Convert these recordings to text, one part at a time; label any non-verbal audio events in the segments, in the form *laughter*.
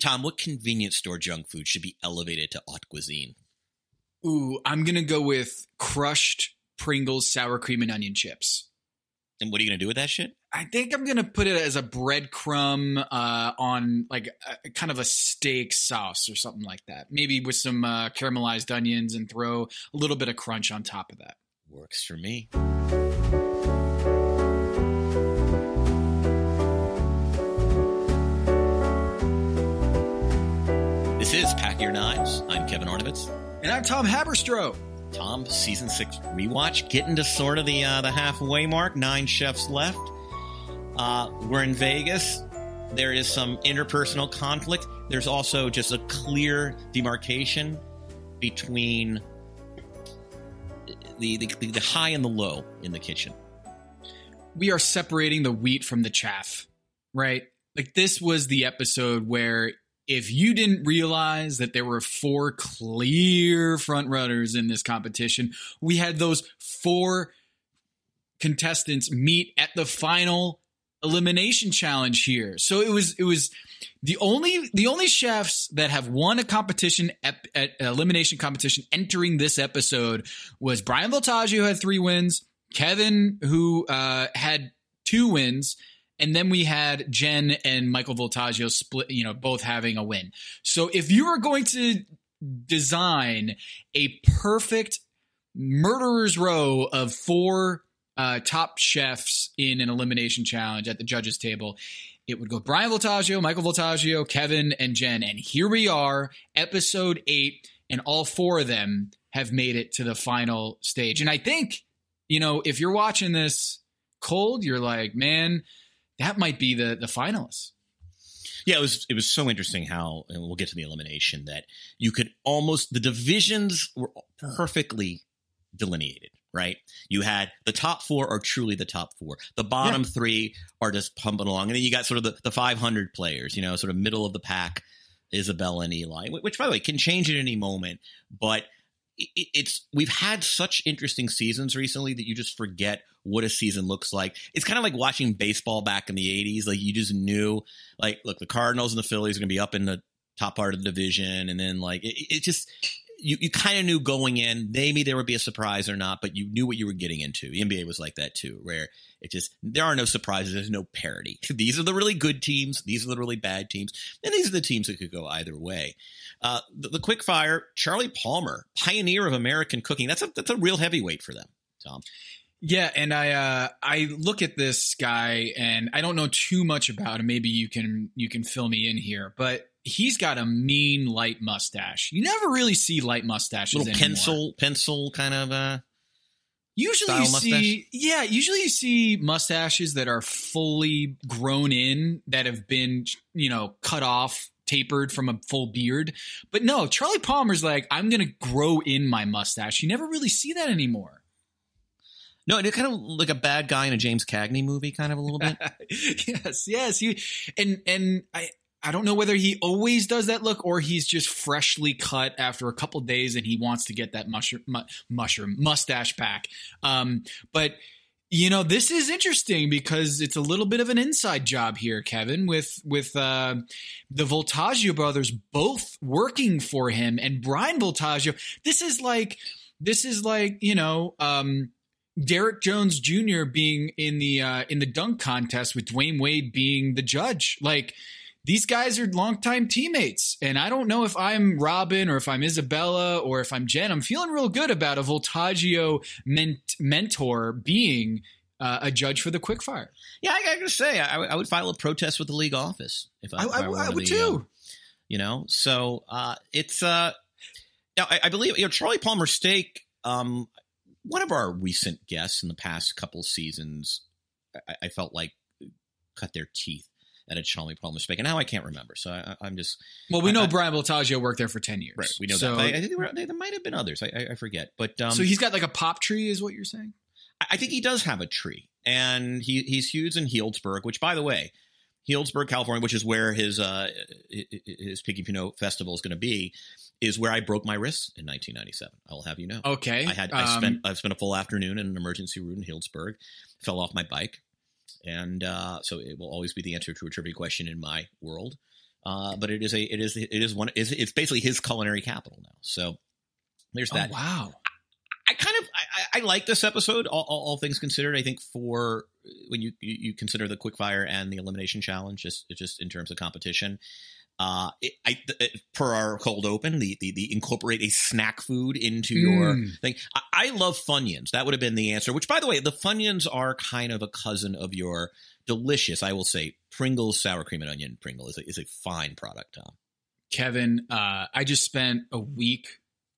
Tom, what convenience store junk food should be elevated to haute cuisine? Ooh, I'm gonna go with crushed Pringles sour cream and onion chips. And what are you gonna do with that shit? I think I'm gonna put it as a breadcrumb uh, on like a, kind of a steak sauce or something like that. Maybe with some uh, caramelized onions and throw a little bit of crunch on top of that. Works for me. Your Knives. I'm Kevin Arnovitz. And I'm Tom Haberstroh. Tom, season six rewatch, getting to sort of the uh, the halfway mark. Nine chefs left. Uh, we're in Vegas. There is some interpersonal conflict. There's also just a clear demarcation between the, the the high and the low in the kitchen. We are separating the wheat from the chaff, right? Like this was the episode where if you didn't realize that there were four clear front runners in this competition, we had those four contestants meet at the final elimination challenge here. So it was it was the only the only chefs that have won a competition at, at elimination competition entering this episode was Brian Voltaggio who had three wins, Kevin who uh, had two wins, and then we had Jen and Michael Voltaggio split, you know, both having a win. So if you are going to design a perfect murderer's row of four uh, top chefs in an elimination challenge at the judges table, it would go Brian Voltaggio, Michael Voltaggio, Kevin, and Jen. And here we are, episode eight, and all four of them have made it to the final stage. And I think, you know, if you're watching this cold, you're like, man, that might be the the finalists. Yeah, it was it was so interesting how, and we'll get to the elimination that you could almost the divisions were perfectly delineated. Right, you had the top four are truly the top four. The bottom yeah. three are just pumping along, and then you got sort of the, the 500 players. You know, sort of middle of the pack, Isabella and Eli, which by the way can change at any moment. But it's we've had such interesting seasons recently that you just forget what a season looks like. It's kind of like watching baseball back in the 80s. Like you just knew, like, look, the Cardinals and the Phillies are going to be up in the top part of the division, and then like it, it just you, you kind of knew going in maybe there would be a surprise or not, but you knew what you were getting into. The NBA was like that too, where it just there are no surprises. There's no parity. *laughs* These are the really good teams. These are the really bad teams, and these are the teams that could go either way. Uh, the, the quick fire, Charlie Palmer, pioneer of American cooking. That's a that's a real heavyweight for them, Tom. Yeah, and I uh, I look at this guy and I don't know too much about him. Maybe you can you can fill me in here, but he's got a mean light mustache. You never really see light mustaches. Little anymore. pencil pencil kind of uh Usually you mustache? see yeah, usually you see mustaches that are fully grown in that have been, you know, cut off tapered from a full beard. But no, Charlie Palmer's like, I'm going to grow in my mustache. You never really see that anymore. No, it kind of like a bad guy in a James Cagney movie, kind of a little bit. *laughs* yes, yes. He, and and I I don't know whether he always does that look or he's just freshly cut after a couple days and he wants to get that mushroom mu- mushroom mustache back. Um, but you know this is interesting because it's a little bit of an inside job here kevin with with uh, the voltaggio brothers both working for him and brian voltaggio this is like this is like you know um, Derrick Jones Jr. being in the uh, in the dunk contest with Dwyane Wade being the judge. Like these guys are longtime teammates, and I don't know if I'm Robin or if I'm Isabella or if I'm Jen. I'm feeling real good about a Voltaggio ment- mentor being uh, a judge for the quickfire. Yeah, I gotta say, I, I, would file a protest with the league office if I, I, if I, I would the, too. Um, you know, so uh, it's uh, now I, believe you know Charlie Palmer Steak. Um, one of our recent guests in the past couple seasons, I, I felt like cut their teeth at a Charlie Palmer Steak, and now I can't remember. So I, am just well, we know I, Brian Voltaggio worked there for ten years, right? We know so, that. I, I think there, there, might have been others. I, I forget, but um, so he's got like a pop tree, is what you're saying? I think he does have a tree, and he he's huge in Healdsburg, which, by the way, Healdsburg, California, which is where his uh, his Piggy Pinot festival is going to be, is where I broke my wrist in 1997. I will have you know. Okay. I had I um, spent I spent a full afternoon in an emergency room in Healdsburg, fell off my bike, and uh, so it will always be the answer to a trivia question in my world. Uh, but it is a it is it is one it's, it's basically his culinary capital now. So there's that. Oh, wow. I, I kind of I, I, like this episode, all, all, all, things considered. I think for when you you consider the quickfire and the elimination challenge, just just in terms of competition, uh, it, I, it, per our cold open, the, the, the incorporate a snack food into mm. your thing. I, I, love Funyuns. That would have been the answer. Which, by the way, the Funyuns are kind of a cousin of your delicious. I will say, Pringles sour cream and onion Pringle is a, is a fine product. Tom, Kevin, uh, I just spent a week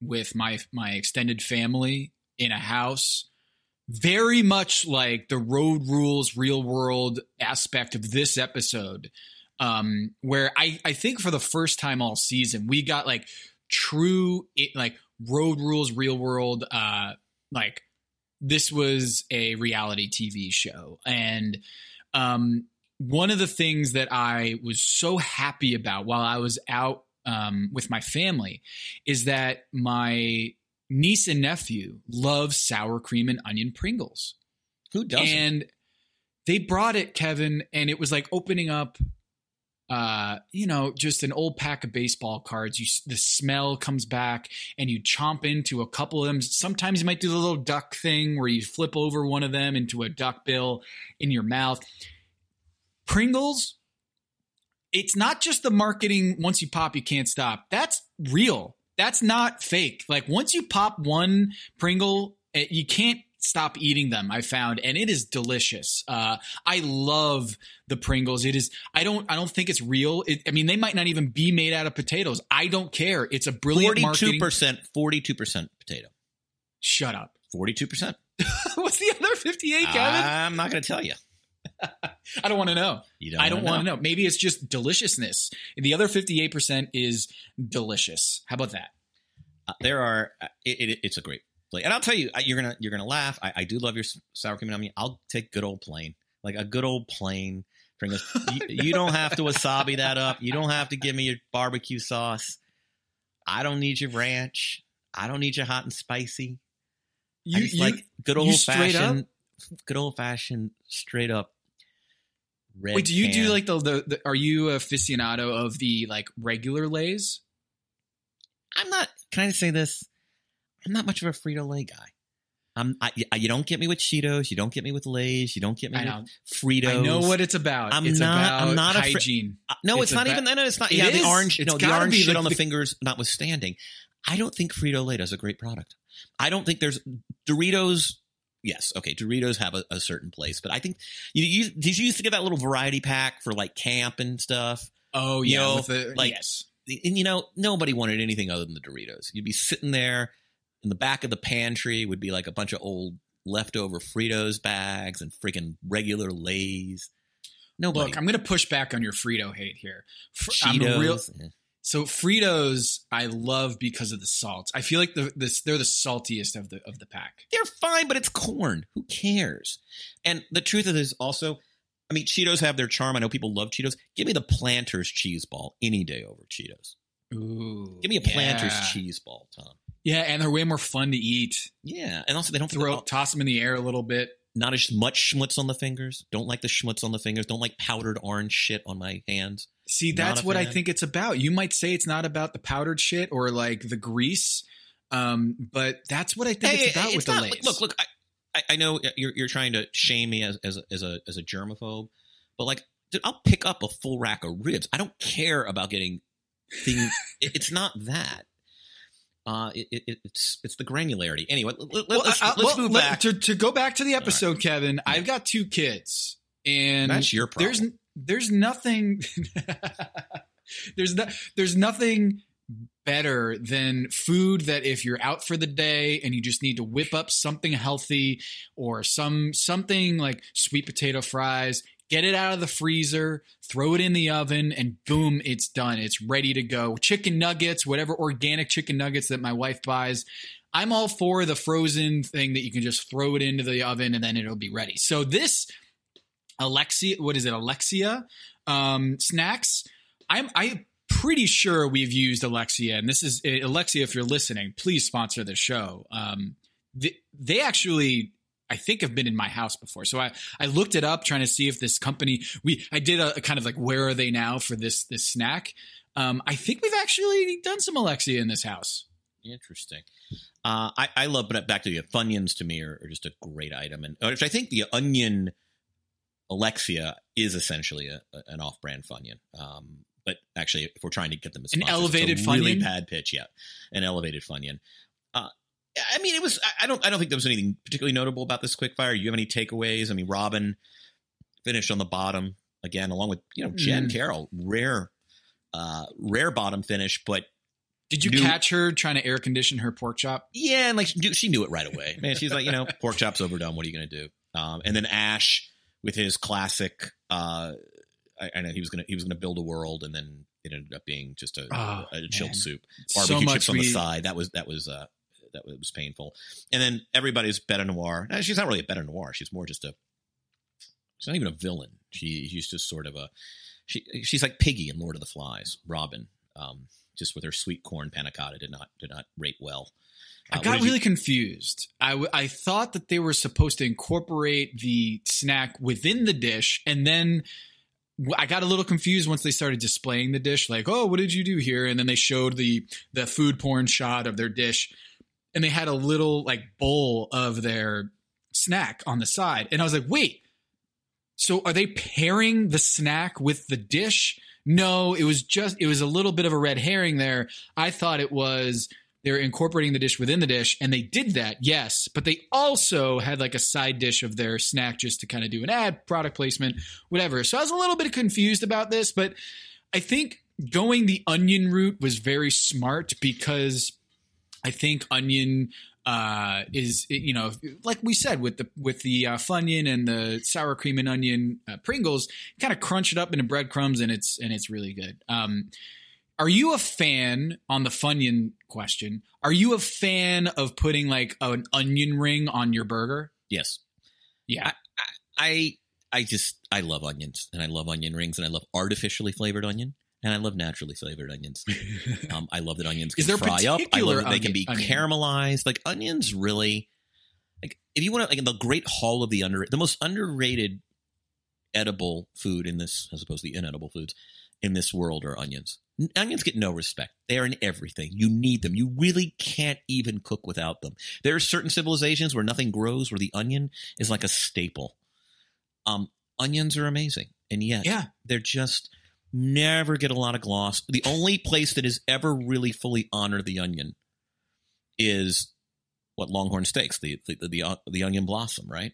with my my extended family in a house very much like the road rules real world aspect of this episode um, where I, I think for the first time all season, we got like true, it, like road rules, real world, uh, like this was a reality TV show. And, um, one of the things that I was so happy about while I was out um, with my family is that my niece and nephew love sour cream and onion Pringles. Who doesn't? And they brought it, Kevin, and it was like opening up uh, you know, just an old pack of baseball cards. You the smell comes back, and you chomp into a couple of them. Sometimes you might do the little duck thing where you flip over one of them into a duck bill in your mouth. Pringles. It's not just the marketing. Once you pop, you can't stop. That's real. That's not fake. Like once you pop one Pringle, eh, you can't stop eating them. I found, and it is delicious. Uh, I love the Pringles. It is. I don't. I don't think it's real. It, I mean, they might not even be made out of potatoes. I don't care. It's a brilliant. Forty-two percent. Forty-two percent potato. Shut up. Forty-two percent. *laughs* What's the other fifty-eight, Kevin? I'm not going to tell you. *laughs* I don't want to know. Don't I don't want to know. Maybe it's just deliciousness. The other 58% is delicious. How about that? Uh, there are, uh, it, it, it's a great and I'll tell you, you're gonna you're gonna laugh. I, I do love your sour cream and onion. I'll take good old plain, like a good old plain Pringles. *laughs* you, you don't have to wasabi that up. You don't have to give me your barbecue sauce. I don't need your ranch. I don't need your hot and spicy. You, you like good old fashioned, good old fashioned, straight up. Wait, do you do like the, the the? Are you aficionado of the like regular Lay's? I'm not. Can I say this? I'm not much of a Frito Lay guy. I'm. I, I- you don't get me with Cheetos. You don't get me with Lay's. You don't get me I know. with Fritos. I know what it's about. I'm it's not. About I'm not a hygiene. Uh, no, it's, It's not about- even. No, it's not. It yeah, is. the orange. It's no, the orange shit on the, fingers notwithstanding. I don't think Frito Lay does a great product. I don't think there's Doritos. Yes, okay, Doritos have a, a certain place, but I think you, you did you used to get that little variety pack for like camp and stuff. Oh You yeah, know, with the, like- yes. and you know nobody wanted anything other than the Doritos. You'd be sitting there in the back of the pantry would be like a bunch of old leftover Fritos bags and freaking regular Lay's. Nobody. Look, I'm going to push back on your Frito hate here. Fr- I'm a Cheetos. real so Fritos I love because of the salt. I feel like the this they're the saltiest of the of the pack. They're fine, but it's corn. Who cares? And the truth of it is also, I mean, Cheetos have their charm. I know people love Cheetos. Give me the Planters cheese ball any day over Cheetos. Ooh, Give me a Planters yeah. cheese ball, Tom. Yeah, and they're way more fun to eat. Yeah, and also they don't Throw toss them in the air a little bit. not as much schmutz on the fingers. Don't like the schmutz on the fingers. Don't like powdered orange shit on my hands. See, that's what I think it's about. You might say it's not about the powdered shit or like the grease, um, but that's what I think Hey, it's about it's with the not- Lay's. Look, look, I, I, know you're you're trying to shame me as as a, as a as a germaphobe, but like, dude, I'll pick up a full rack of ribs. I don't care about getting things. *laughs* it's not that. Uh, it, it, it's it's the granularity. Anyway, let, Well, us I- I- let's well, move back. to to go back to the episode, Kevin. I've got two kids, and That's your problem. There's there's nothing. *laughs* there's no, there's nothing better than food that if you're out for the day and you just need to whip up something healthy or some something like sweet potato fries get it out of the freezer throw it in the oven and boom it's done it's ready to go chicken nuggets whatever organic chicken nuggets that my wife buys i'm all for the frozen thing that you can just throw it into the oven and then it'll be ready so this alexia what is it alexia um, snacks i'm i pretty sure we've used Alexia, and this is Alexia. If you're listening, please sponsor the show. Um, they, they actually, I think, have been in my house before. So I I looked it up, trying to see if this company. We I did a, a kind of like where are they now for this this snack. Um, I think we've actually done some Alexia in this house. Interesting. Uh, I, I love, but back to the Funyuns to me are, are just a great item, and which I think the onion Alexia is essentially a, a- an off-brand Funyun. Um, but actually, if we're trying to get them as An sponsors, it's a elevated really bad pitch, yeah, an elevated Funyun. I mean, it was. I- don't. I don't think there was anything particularly notable about this quickfire. You have any takeaways? I mean, Robin finished on the bottom again, along with you know Jen Mm. Carroll, rare, uh, rare bottom finish, but Did you New- catch her trying to air condition her pork chop? yeah, and like she knew, she knew it right away. Man, she's like, you know, *laughs* pork chop's overdone. What are you going to do? Um, and then Ash with his classic. Uh, I, I know he was gonna he was gonna build a world, and then it ended up being just a, Oh, a chilled man. soup, barbecue much chips on the side. That was that was uh, that was painful. And then everybody's bête noire. Now, she's not really a bête noire. She's more just a. She's not even a villain. She she's just sort of a. She she's like Piggy in Lord of the Flies. Robin, um, just with her sweet corn panna cotta did not did not rate well. I Uh, what got did you- really confused. I, w- I thought that they were supposed to incorporate the snack within the dish, and then I got a little confused once they started displaying the dish. Like, oh, what did you do here? And then they showed the the food porn shot of their dish, and they had a little like bowl of their snack on the side, and I was like, wait. So are they pairing the snack with the dish? No, it was just it was a little bit of a red herring there. I thought it was they're incorporating the dish within the dish and they did that yes but they also had like a side dish of their snack just to kind of do an ad product placement whatever so i was a little bit confused about this but i think going the onion route was very smart because i think onion uh, is you know like we said with the with the uh, funyun and the sour cream and onion uh, Pringles, kind of crunch it up into breadcrumbs and it's and it's really good. Um, are you a fan on the Funyun question? Are you a fan of putting like an onion ring on your burger? Yes. Yeah. I I just I love onions and I love onion rings and I love artificially flavored onion and I love naturally flavored onions. *laughs* um, I love that onions can fry up. I love that they can be onion- caramelized. Like onions really like if you want to like in the great hall of the under the most underrated edible food in this, as opposed to the inedible foods in this world, are onions. Onions get no respect. They are in everything. You need them. You really can't even cook without them. There are certain civilizations where nothing grows, where the onion is like a staple. Um, onions are amazing, and yet Yeah. they're just never get a lot of gloss. The only place that has ever really fully honored the onion is what Longhorn Steaks, the the the, the, the onion blossom, right?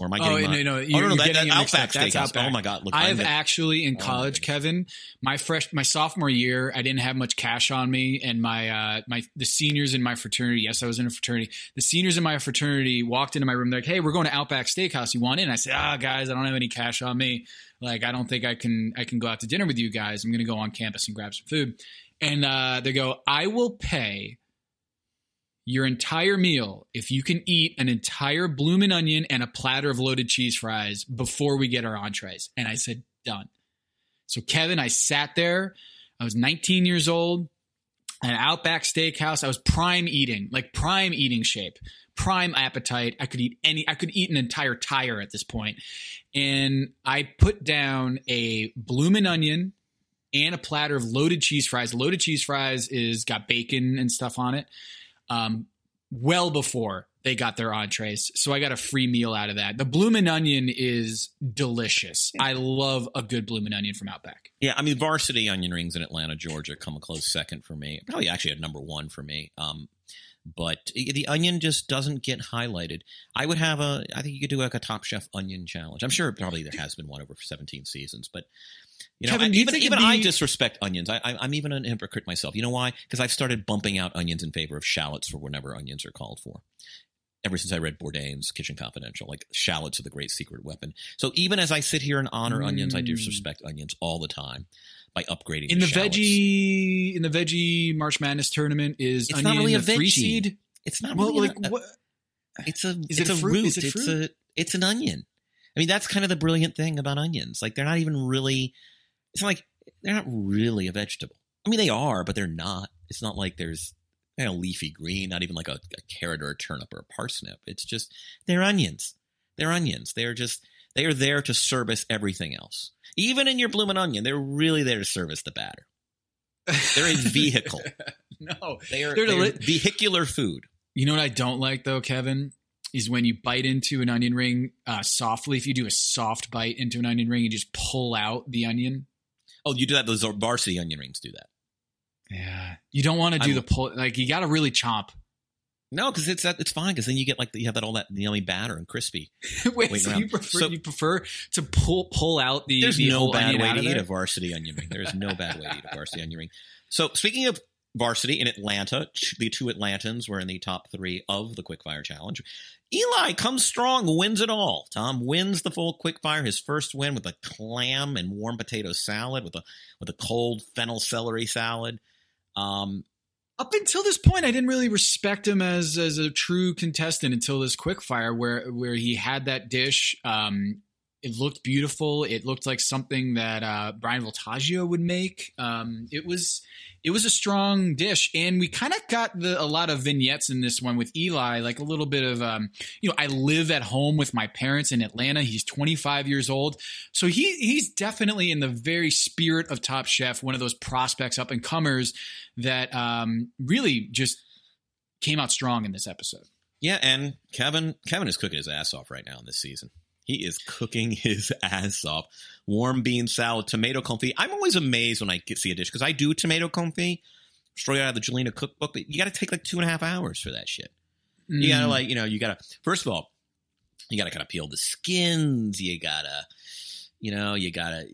Or am I Oh, getting my, no, no, oh, you're, no, that, getting that Outback up. That's Steakhouse. Outback. Oh my god! Look, I have actually in Oh, my college, Kevin, my fresh, my sophomore year, I didn't have much cash on me, and my, uh, my, the seniors in my fraternity. Yes, I was in a fraternity. The seniors in my fraternity walked into my room. They're like, "Hey, we're going to Outback Steakhouse. You want in?" I said, "Ah, guys, I don't have any cash on me. Like, I don't think I can, I can go out to dinner with you guys. I'm going to go on campus and grab some food." And uh, they go, "I will pay." Your entire meal if you can eat an entire bloomin' onion and a platter of loaded cheese fries before we get our entrees. And I said, done. So, Kevin, I sat there. I was 19 years old at Outback Steakhouse. I was prime eating, like prime eating shape, prime appetite. I could eat any, I could eat an entire tire at this point. And I put down a bloomin' onion and a platter of loaded cheese fries. Loaded cheese fries is got bacon and stuff on it um, well before they got their entrees. So I got a free meal out of that. The bloomin' onion is delicious. I love a good bloomin' onion from Outback. Yeah, I mean, varsity onion rings in Atlanta, Georgia, come a close second for me. Probably actually at number one for me. Um, but the onion just doesn't get highlighted. I would have a. I think you could do like a Top Chef onion challenge. I'm sure probably there has been one over 17 seasons, but you know, Kevin, I- you even even it'd I disrespect onions. I, I, I'm even an hypocrite myself. You know why? Because I've started bumping out onions in favor of shallots for whenever onions are called for. Ever since I read Bourdain's Kitchen Confidential, like shallots are the great secret weapon. So even as I sit here and honor onions, I Mm. disrespect onions all the time by upgrading In to the veggie in the veggie March Madness tournament is It's onion not really a the veggie. seed. It's not Well, really like a- what? It's a Is it's it a fruit? root. It it's a it's an onion. I mean, that's kind of the brilliant thing about onions. Like they're not even really. It's like they're not really a vegetable. I mean, they are, but they're not. It's not like there's you know, leafy green, not even like a, a carrot or a turnip or a parsnip. It's just they're onions. They're onions. They're just they are there to service everything else. Even in your bloomin' onion, they're really there to service the batter. They're a vehicle. *laughs* no, They are They're they're deli- vehicular food. You know what I don't like though, Kevin, is when you bite into an onion ring uh, softly. If you do a soft bite into an onion ring and just pull out the onion, Oh, you do that? Those varsity onion rings do that. yeah, you don't want to do I- the pull. Like you got to really chomp. No, because it's that it's fine because then you get like you have that all that yummy batter and crispy. *laughs* Wait, so you prefer So- you prefer to pull pull out the There's the no bad way to eat there? a varsity onion ring. There is no bad way to eat a varsity onion ring. So speaking of varsity in Atlanta, the two Atlantans were in the top three of the Quickfire Challenge. Eli comes strong, wins it all. Tom wins the full Quickfire, his first win with a clam and warm potato salad with a with a cold fennel celery salad. Um, Up until this point, I didn't really respect him as as a true contestant until this quickfire where where he had that dish. Um, it looked beautiful. It looked like something that uh, Brian Voltaggio would make. Um, it was it was a strong dish, and we kind of got the, a lot of vignettes in this one with Eli, like a little bit of um, you know, I live at home with my parents in Atlanta. He's 25 years old, so he he's definitely in the very spirit of Top Chef, one of those prospects up and comers that um, really just came out strong in this episode. Yeah, and Kevin Kevin is cooking his ass off right now in this season. He is cooking *laughs* his ass off. Warm bean salad, tomato confit. I'm always amazed when I get, see a dish because I do tomato confit straight out of the Jelena cookbook, but you got to take like two and a half hours for that shit. You gotta Mm. like, you know, you gotta first of all, you gotta kind of peel the skins. You gotta, you know, you gotta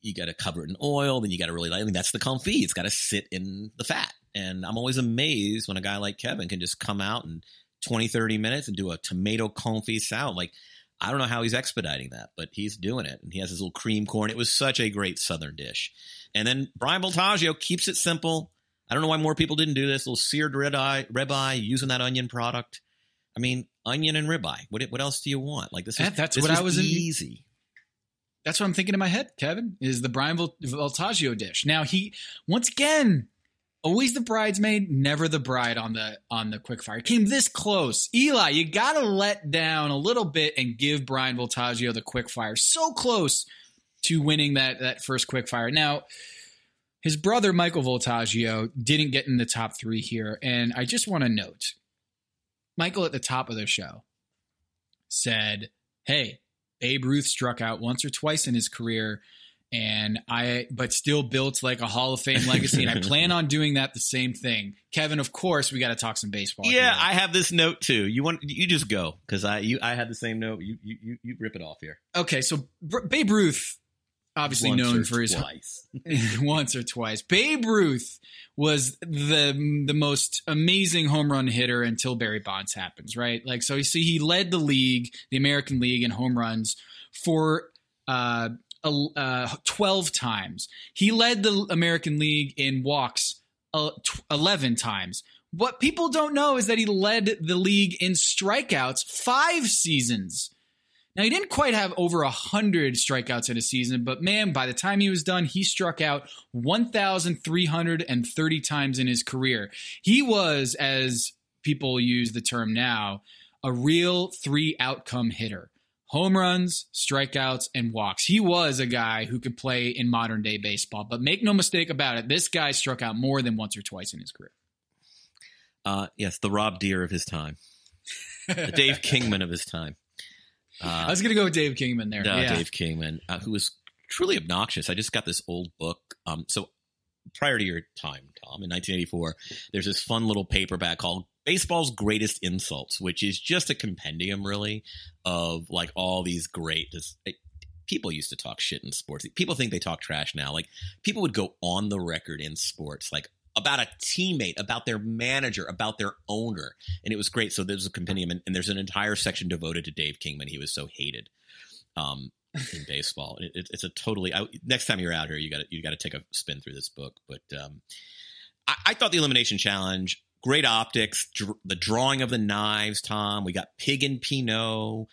you gotta cover it in oil. Then you gotta really like. I mean, that's the confit. It's got to sit in the fat. And I'm always amazed when a guy like Kevin can just come out in 20, 30 minutes and do a tomato confit salad. Like, I don't know how he's expediting that, but he's doing it. And he has his little cream corn. It was such a great southern dish. And then Brian Voltaggio keeps it simple. I don't know why more people didn't do this. little seared ribeye, ribeye using that onion product. I mean, onion and ribeye. What what else do you want? Like this is That- that's this what I was in- easy. That's what I'm thinking in my head, Kevin, is the Brian Voltaggio dish. Now he once again always the bridesmaid, never the bride on the on the quickfire. Came this close. Eli, you got to let down a little bit and give Brian Voltaggio the quickfire. So close to winning that that first quickfire. Now, his brother Michael Voltaggio didn't get in the top 3 here, and I just want to note Michael at the top of the show said, "Hey, Babe Ruth struck out once or twice in his career." And I but still built like a Hall of Fame legacy. and I *laughs* plan on doing that the same thing. Kevin, of course, we got to talk some baseball. Yeah, here. I have this note too. You want you just go because I you I had the same note. You you you rip it off here. Okay, so Babe Ruth, obviously Once known or for his twice. *laughs* once or twice. Babe Ruth was the the most amazing home run hitter until Barry Bonds happens, right? Like so, you see, he led the league, the American League, in home runs for. Uh, uh, 12 times. He led the American League in walks uh, 11 times. What people don't know is that he led the league in strikeouts five seasons. Now, he didn't quite have over 100 strikeouts in a season, but man, by the time he was done, he struck out 1,330 times in his career. He was, as people use the term now, a real three outcome hitter home runs, strikeouts, and walks. He was a guy who could play in modern day baseball. But make no mistake about it, this guy struck out more than once or twice in his career. Uh, yes, the Rob Deer of his time, the Dave *laughs* Kingman of his time. Uh, I was going to go with Dave Kingman there. Uh, yeah. Dave Kingman, uh, who was truly obnoxious. I just got this old book. Um, so prior to your time, Tom, in 1984, there's this fun little paperback called Baseball's Greatest Insults, which is just a compendium, really, of like all these great. People used to talk shit in sports. People think they talk trash now. Like people would go on the record in sports, like about a teammate, about their manager, about their owner, and it was great. So there's a compendium, and, and there's an entire section devoted to Dave Kingman. He was so hated. Um, in baseball. It, it, it's a totally. I, next time you're out here, you got to you got to take a spin through this book. But um, I, I, thought the elimination challenge, great optics, dr- the drawing of the knives. Tom, we got pig and Pinot.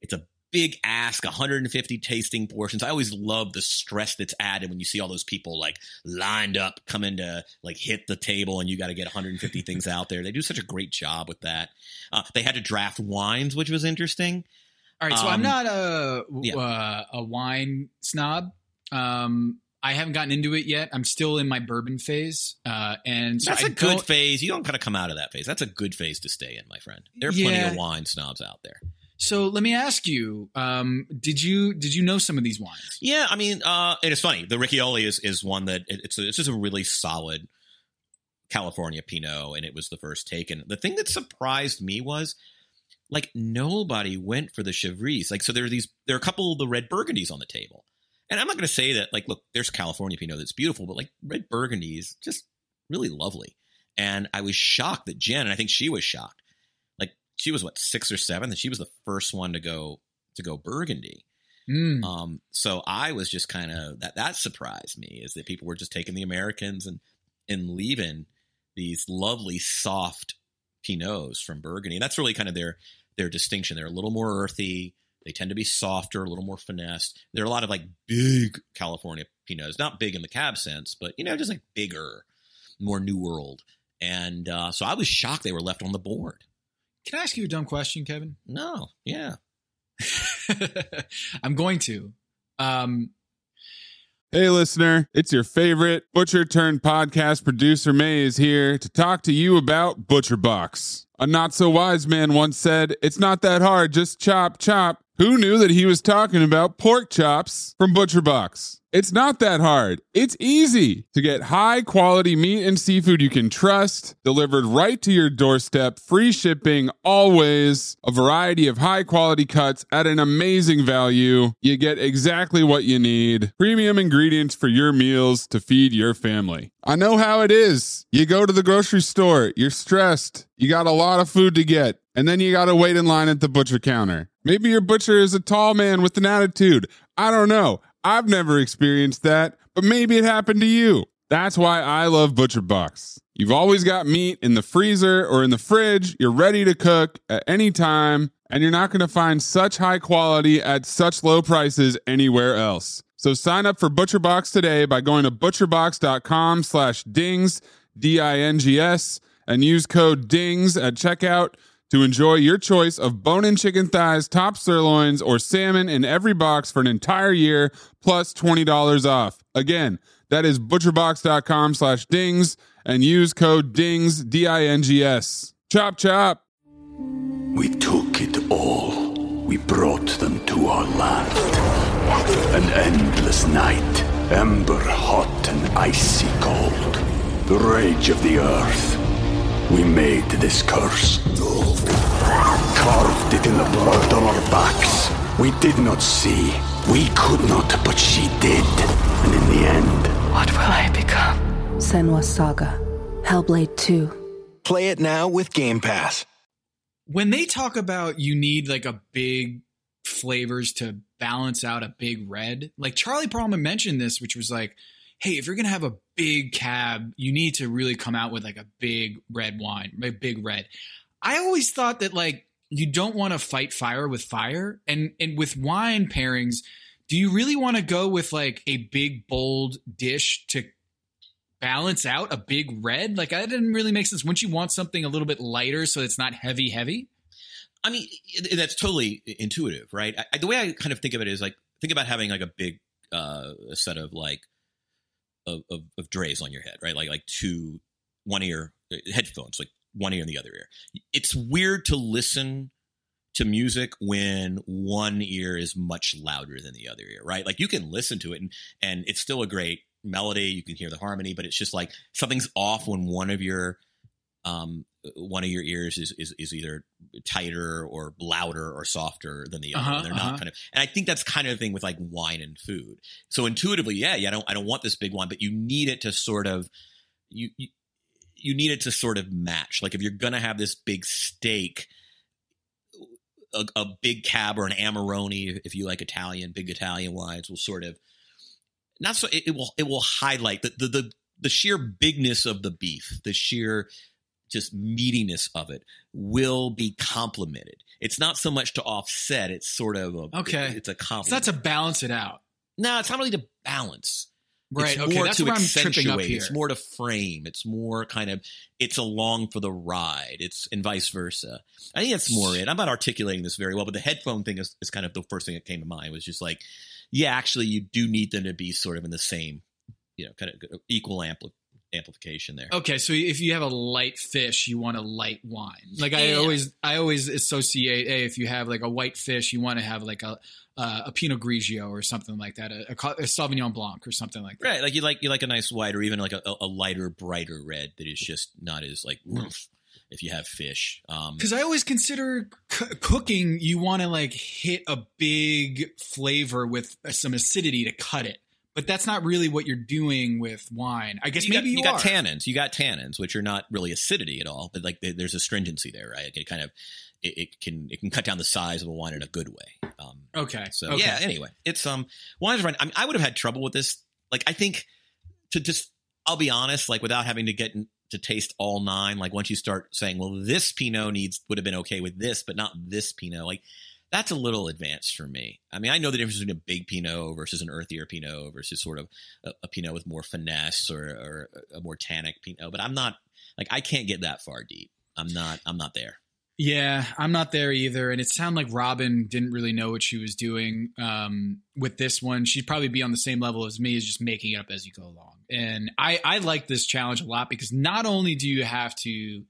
It's a big ask, 150 tasting portions. I always love the stress that's added when you see all those people like lined up coming to like hit the table and you got to get 150 *laughs* things out there. They do such a great job with that. Uh, they had to draft wines, which was interesting. All right, so Um, I'm not a yeah. uh, a wine snob. Um, I haven't gotten into it yet. I'm still in my bourbon phase, uh, and so That's I a good phase. You don't gotta come out of that phase. That's a good phase to stay in, my friend. There are plenty Yeah. of wine snobs out there. So let me ask you: um, Did you did you know some of these wines? Yeah, I mean, uh, it's funny. The Riccioli is is one that it, it's a, it's just a really solid California Pinot, and it was the first taken. The thing that surprised me was like nobody went for the Chevries. Like, so there are these there are a couple of the red Burgundies on the table, and I'm not going to say that like look, there's California Pinot that's beautiful, but like red Burgundy is just really lovely. And I was shocked that Jen, and I think she was shocked. Like she was what six or seven, and she was the first one to go to go Burgundy. Mm. Um, so I was just kind of that that surprised me is that people were just taking the Americans and and leaving these lovely soft Pinots from Burgundy. And that's really kind of their their distinction. They're a little more earthy. They tend to be softer, a little more finessed. There are a lot of like big California Pinots, not big in the cab sense, but you know, just like bigger, more New World. And uh, so I was shocked they were left on the board. Can I ask you a dumb question, Kevin? No, yeah. *laughs* I'm going to. Um, Hey, listener, it's your favorite butcher turned podcast producer Maze here to talk to you about Butcher Box. A not so wise man once said, It's not that hard, just chop, chop. Who knew that he was talking about pork chops from Butcher Box? It's not that hard. It's easy to get high quality meat and seafood you can trust, delivered right to your doorstep, free shipping, always, a variety of high quality cuts at an amazing value. You get exactly what you need premium ingredients for your meals to feed your family. I know how it is. You go to the grocery store, you're stressed, you got a lot of food to get, and then you got to wait in line at the butcher counter. Maybe your butcher is a tall man with an attitude. I don't know. I've never experienced that, but maybe it happened to you. That's why I love Butcher Box. You've always got meat in the freezer or in the fridge. You're ready to cook at any time, and you're not going to find such high quality at such low prices anywhere else. So sign up for ButcherBox today by going to butcherbox.com slash dings. D I N G S, and use code DINGS at checkout to enjoy your choice of bone in chicken thighs, top sirloins, or salmon in every box for an entire year plus $20 off. Again, that is butcherbox.com slash dings and use code DINGS, D I N G S. Chop, chop. We took it all. We brought them to our land. An endless night, ember hot and icy cold. The rage of the earth. We made this curse. Carved it in the blood on our backs. We did not see. We could not, but she did. And in the end, What will I become? Senua Saga. Hellblade 2. Play it now with Game Pass. when they talk about you need like a big flavors to balance out a big red, like Charlie Perlman mentioned this, which was like, hey, if you're gonna have a big cab, you need to really come out with like a big red wine, a big red. I always thought that like you don't want to fight fire with fire, and and with wine pairings, do you really want to go with like a big bold dish to balance out a big red? Like that didn't really make sense. Wouldn't you want something a little bit lighter so it's not heavy, heavy? I mean, that's totally intuitive, right? I, the way I kind of think of it is like think about having like a big uh, set of like of, of, of drays on your head, right? Like like two one ear uh, headphones, like one ear and the other ear. It's weird to listen to music when one ear is much louder than the other ear, right? Like you can listen to it and and it's still a great melody. You can hear the harmony, but it's just like something's off when one of your um one of your ears is is, is either tighter or louder or softer than the other. Uh-huh, They're uh-huh. not kind of, and I think that's kind of the thing with like wine and food. So intuitively, yeah, yeah, I don't I don't want this big wine, but you need it to sort of you. you you need it to sort of match. Like if you're gonna have this big steak, a, a big cab or an Amarone, if you like Italian, big Italian wines, will sort of not so it, it will it will highlight the, the the the sheer bigness of the beef, the sheer just meatiness of it will be complemented. It's not so much to offset; it's sort of a, Okay. It's a It's compliment. not to balance it out. no, it's not really to balance. Right. It's okay. more That's to where I'm tripping up here. It's more to frame. It's more kind of it's along for the ride. It's and vice versa. I think that's more it. I'm not articulating this very well, but the headphone thing is, is kind of the first thing that came to mind. Was just like, yeah, actually, you do need them to be sort of in the same, you know, kind of equal ampli- amplification there. Okay, so if you have a light fish, you want a light wine. Like I Yeah. always, I always associate. Hey, if you have like a white fish, you want to have like a uh, a Pinot Grigio or something like that, a, a, a Sauvignon Blanc or something like that. Right, like you like you like a nice white or even like a, a lighter, brighter red that is just not as like woof if you have fish. Um, Because I always consider c- cooking, you want to like hit a big flavor with some acidity to cut it. But that's not really what you're doing with wine. I guess you maybe got, you, you got tannins. You got tannins, which are not really acidity at all, but like there- there's astringency there, right? It kind of it, it can it can cut down the size of a wine in a good way. Um, Okay. so okay. yeah. Anyway, it's um wines are fine. I mean, I would have had trouble with this. Like I think to just I'll be honest, like without having to get in, to taste all nine. Like once you start saying, well, this Pinot needs would have been okay with this, but not this Pinot. Like that's a little advanced for me. I mean, I know the difference between a big Pinot versus an earthier Pinot versus sort of a, a Pinot with more finesse or, or a more tannic Pinot, but I'm not like I can't get that far deep. I'm not. I'm not there. Yeah, I'm not there either. And it sounded like Robin didn't really know what she was doing um, with this one. She'd probably be on the same level as me, is just making it up as you go along. And I, I like this challenge a lot because not only do you have to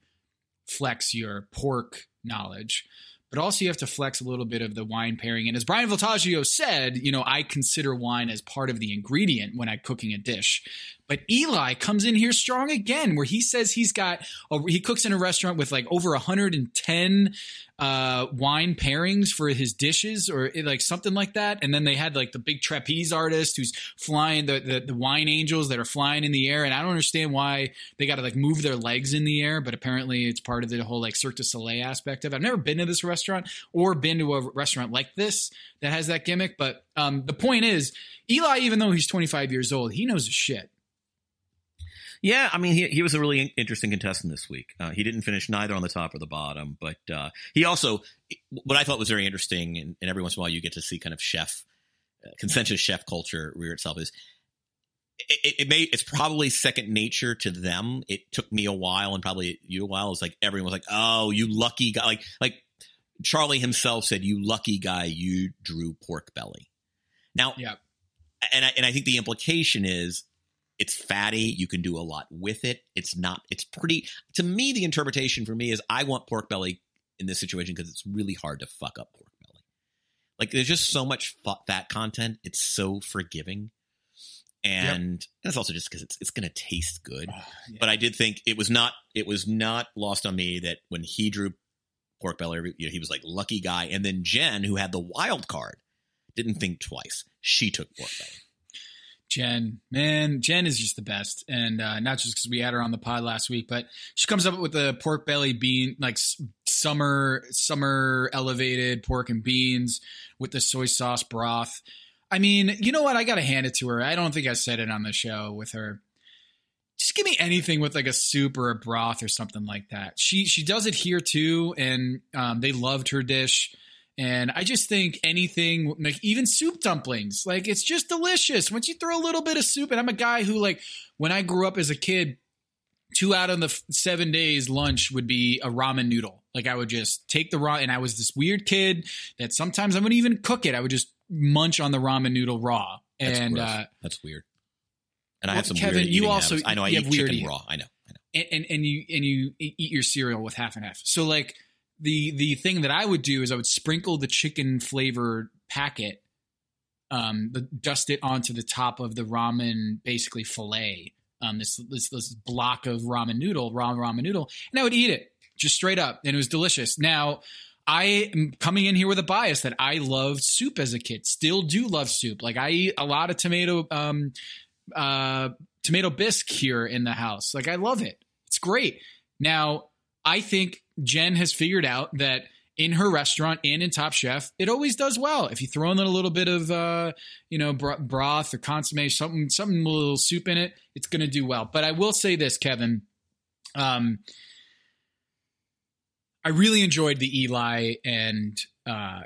flex your pork knowledge, but also you have to flex a little bit of the wine pairing. And as Brian Voltaggio said, you know, I consider wine as part of the ingredient when I'm cooking a dish. But Eli comes in here strong again, where he says he's got, a, he cooks in a restaurant with like over 110 uh, wine pairings for his dishes or like something like that. And then they had like the big trapeze artist who's flying the, the, the wine angels that are flying in the air. And I don't understand why they got to like move their legs in the air, but apparently it's part of the whole like Cirque du Soleil aspect of it. I've never been to this restaurant or been to a restaurant like this that has that gimmick. But um, the point is, Eli, even though he's 25 years old, he knows shit. Yeah, I mean, he, he was a really interesting contestant this week. Uh, he didn't finish neither on the top or the bottom, but uh, he also, what I thought was very interesting, and, and every once in a while you get to see kind of chef, uh, consensus chef culture rear itself, is it, it may it's probably second nature to them. It took me a while and probably you a while. It's like everyone was like, "Oh, you lucky guy!" Like like Charlie himself said, "You lucky guy, you drew pork belly." Now, yeah, and I, and I think the implication is it's fatty. You can do a lot with it. It's not. It's pretty. To me, the interpretation for me is I want pork belly in this situation because it's really hard to fuck up pork belly. Like there's just so much fat content. It's so forgiving and yep. it's also just because it's it's going to taste good. Oh, yeah. But I did think it was not it was not lost on me that when he drew pork belly, you know, he was like lucky guy, and then Jen, who had the wild card, didn't think twice. She took pork belly. Jen, man, Jen is just the best, and uh, not just because we had her on the pod last week, but she comes up with the pork belly bean, like summer summer elevated pork and beans with the soy sauce broth I mean, you know what? I got to hand it to her. I don't think I said it on the show with her. Just give me anything with like a soup or a broth or something like that. She she does it here too, and um, they loved her dish. And I just think anything, like even soup dumplings, like it's just delicious. Once you throw a little bit of soup, and I'm a guy who, like, when I grew up as a kid, two out of the seven days lunch would be a ramen noodle. Like I would just take the raw, and I was this weird kid that sometimes I wouldn't even cook it. I would just munch on the ramen noodle raw. That's and uh, that's weird. And I have some Kevin. you also habits. I know I eat chicken eat. raw. I know. I know. And, and and you and you eat your cereal with half and half. So like the the thing that I would do is I would sprinkle the chicken flavored packet, um, the, dust it onto the top of the ramen basically fillet. Um, this this this block of ramen noodle, raw ramen noodle, and I would eat it just straight up, and it was delicious. Now I am coming in here with a bias that I loved soup as a kid. Still do love soup. Like I eat a lot of tomato um uh tomato bisque here in the house. Like I love it. It's great. Now, I think Jen has figured out that in her restaurant and in Top Chef, it always does well. If you throw in a little bit of, uh, you know, broth or consomme, something, something a little soup in it, it's going to do well. But I will say this, Kevin. Um, I really enjoyed the Eli and uh,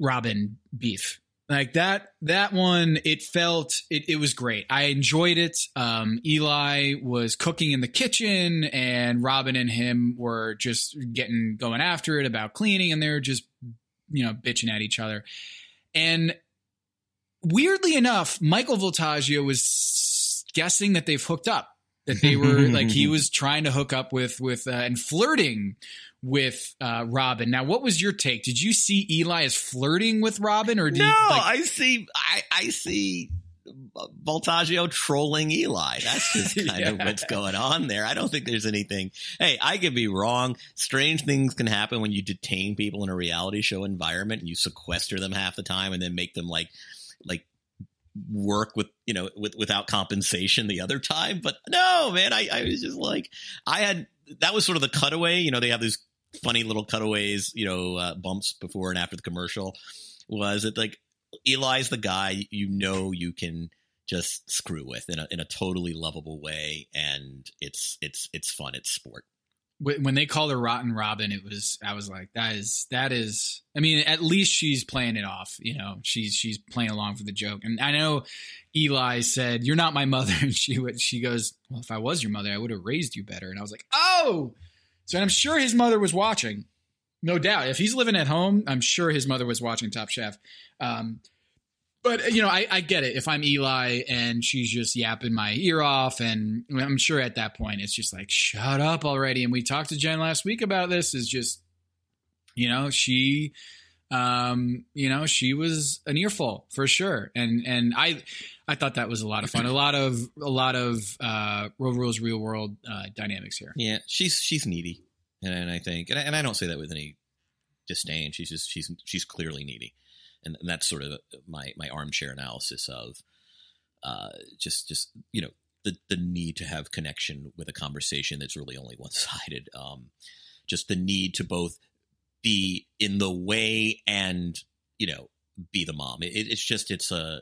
Robin beef. Like that, that one, it felt, it, it was great. I enjoyed it. Um, Eli was cooking in the kitchen and Robin and him were just getting, going after it about cleaning and they're just, you know, bitching at each other. And weirdly enough, Michael Voltaggio was guessing that they've hooked up that they were like he *laughs* was trying to hook up with with uh, and flirting with uh, Robin. Now, what was your take? Did you see Eli as flirting with Robin, or did no? You, like- I see. I, I see. Voltaggio trolling Eli. That's just *laughs* kind yeah. of what's going on there. I don't think there's anything. Hey, I could be wrong. Strange things can happen when you detain people in a reality show environment and you sequester them half the time and then make them like like work with you know with without compensation the other time but no man I, I was just like i had that was sort of the cutaway you know they have these funny little cutaways you know uh, bumps before and after the commercial was it like eli's the guy you know you can just screw with in a, in a totally lovable way and it's it's it's fun it's sport when they called her Rotten Robin, it was I was like, that is that is. I mean, at least she's playing it off. You know, she's she's playing along for the joke. And I know Eli said, "You're not my mother," *laughs* and she she goes, "Well, if I was your mother, I would have raised you better." And I was like, "Oh!" So I'm sure his mother was watching, no doubt. If he's living at home, I'm sure his mother was watching Top Chef. Um, but you know, I, I, get it. If I'm Eli and she's just yapping my ear off, and I'm sure at that point it's just like, shut up already. And we talked to Jen last week about this. Is just, you know, she, um, you know, she was an earful for sure. And and I, I thought that was a lot of fun. A lot of a lot of uh, Road Rules Real World uh, dynamics here. Yeah, she's she's needy, and, and I think, and I, and I don't say that with any disdain. She's just she's she's clearly needy and, and that's sort of my my armchair analysis of uh, just just you know the the need to have connection with a conversation that's really only *laughs* one sided. Um, just the need to both be in the way and you know be the mom. It, it's just it's a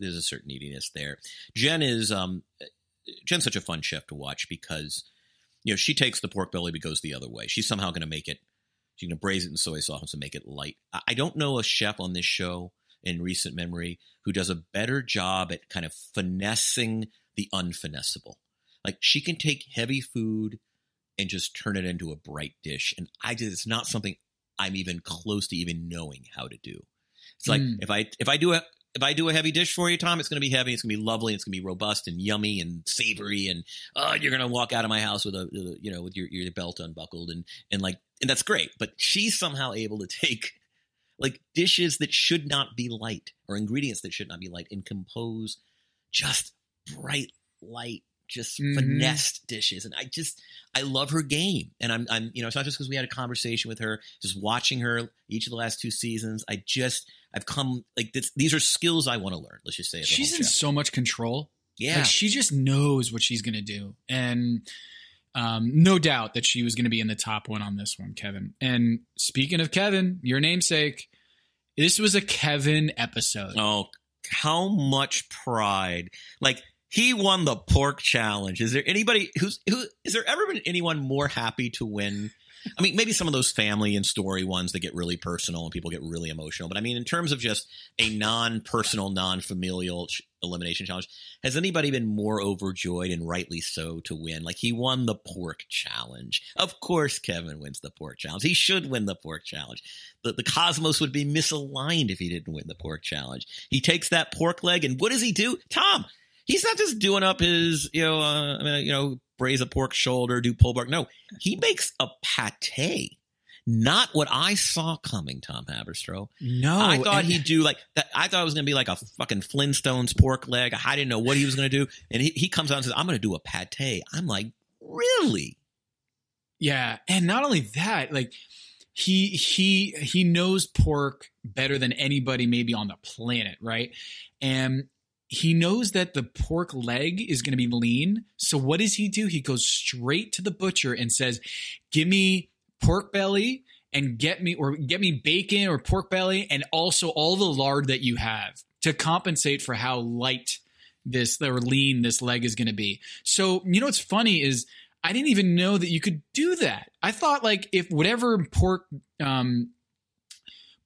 there's a certain neediness there. Jen is um Jen's such a fun chef to watch because you know she takes the pork belly but goes the other way. She's somehow going to make it She's going to braise it in soy sauce and make it light. I don't know a chef on this show in recent memory who does a better job at kind of finessing the unfinessable. Like she can take heavy food and just turn it into a bright dish. And I just, it's not something I'm even close to even knowing how to do. It's like Mm. if I if I do a if I do a heavy dish for you, Tom, it's going to be heavy. It's going to be lovely. It's going to be robust and yummy and savory. And oh, you're going to walk out of my house with a, you know with your your belt unbuckled and and like and that's great. But she's somehow able to *laughs* take like dishes that should not be light or ingredients that should not be light and compose just bright light just Mhm. finessed dishes and i just i love her game and i'm i'm you know it's not just because we had a conversation with her just watching her each of the last two seasons i just i've come like this, these are skills i want to learn let's just say She's in so much control. Yeah. Like she just knows what she's going to do. And um, no doubt that she was going to be in the top one on this one, Kevin. And speaking of Kevin, your namesake, this was a Kevin episode. Oh, how much pride! Like he won the pork challenge. Is there anybody who's who? Is there ever been anyone more happy to win? I mean, maybe some of those family and story ones that get really personal and people get really emotional. But I mean, in terms of just a non-personal, non-familial ch- elimination challenge, has anybody been more overjoyed and rightly so to win? Like he won the pork challenge. Of course, Kevin wins the pork challenge. He should win the pork challenge. The, the cosmos would be misaligned if he didn't win the pork challenge. He takes that pork leg and what does he do? Tom, he's not just doing up his, you know, uh, I mean, you know, braise a pork shoulder, do pulled pork. No, he makes a pate. Not what I saw coming, Tom Haberstroh. No, I thought and- he'd do like that. I thought it was going to be like a fucking Flintstones pork leg. I didn't know what he was going to do. And he, he comes out and says, I'm going to do a pate. I'm like, really? Yeah, and not only that, like he he he knows pork better than anybody maybe on the planet, right? And he knows that the pork leg is going to be lean. So what does he do? He goes straight to the butcher and says, "Give me pork belly and get me or get me bacon or pork belly and also all the lard that you have to compensate for how light this or lean this leg is going to be." So, you know what's funny is I didn't even know that you could do that. I thought like if whatever pork um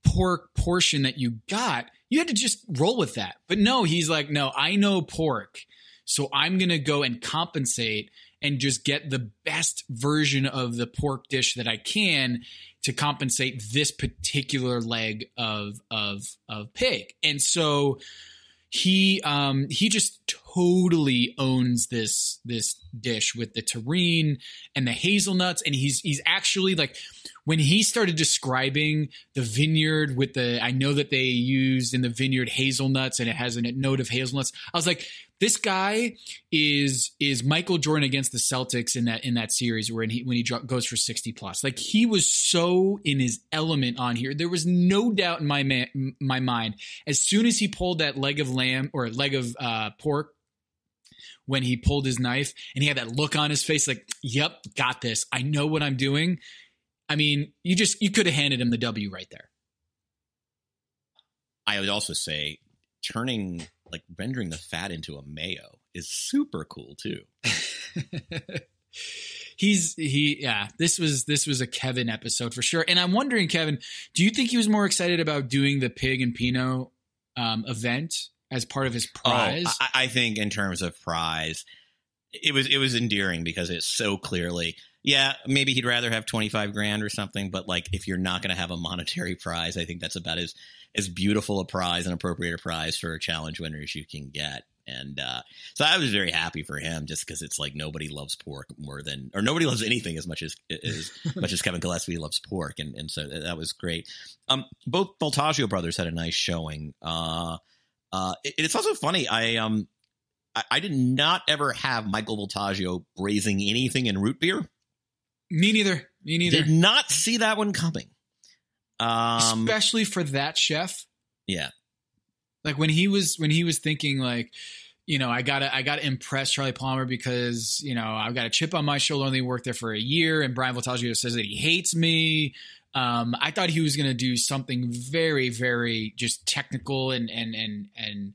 pork portion that you got, you had to just roll with that. But no, he's like, no, I know pork. So I'm going to go and compensate and just get the best version of the pork dish that I can to compensate this particular leg of of of pig. And so he um he just totally owns this this dish with the terrine and the hazelnuts. And he's he's actually like when he started describing the vineyard with the I know that they used in the vineyard hazelnuts and it has a note of hazelnuts. I was like this guy is is Michael Jordan against the Celtics in that in that series where he when he goes for 60 plus. Like he was so in his element on here. There was no doubt in my ma- my mind. As soon as he pulled that leg of lamb or leg of uh, pork when he pulled his knife and he had that look on his face like yep got this. I know what i'm doing. I mean you just you could have handed him the w right there. I would also say turning like rendering the fat into a mayo is super cool too. *laughs* he's he yeah this was this was a kevin episode for sure. And i'm wondering kevin do you think he was more excited about doing the pig and pinot um, event as part of his prize Oh, I, I think in terms of prize, it was it was endearing because it's so clearly. Yeah, maybe he'd rather have twenty five grand or something, but like if you're not going to have a monetary *laughs* prize, I think that's about as as beautiful a prize and appropriate a prize for a challenge winner as you can get. And uh, so I was very happy for him, just because it's like nobody loves pork more than, or nobody loves anything as much as as *laughs* much as Kevin Gillespie loves pork, and and so that was great. Um, both Voltaggio brothers had a nice showing. Uh, uh, it- it's also funny. I um, I, I did not ever have Michael Voltaggio braising anything in root beer. me neither me neither Did not see that one coming. Um, especially for that chef yeah, like when he was when he was thinking like you know i gotta i gotta impress charlie palmer because you know i've got a chip on my shoulder only worked there for a year and bryan voltaggio says that he hates me um, i thought he was gonna do something very very just technical and and and and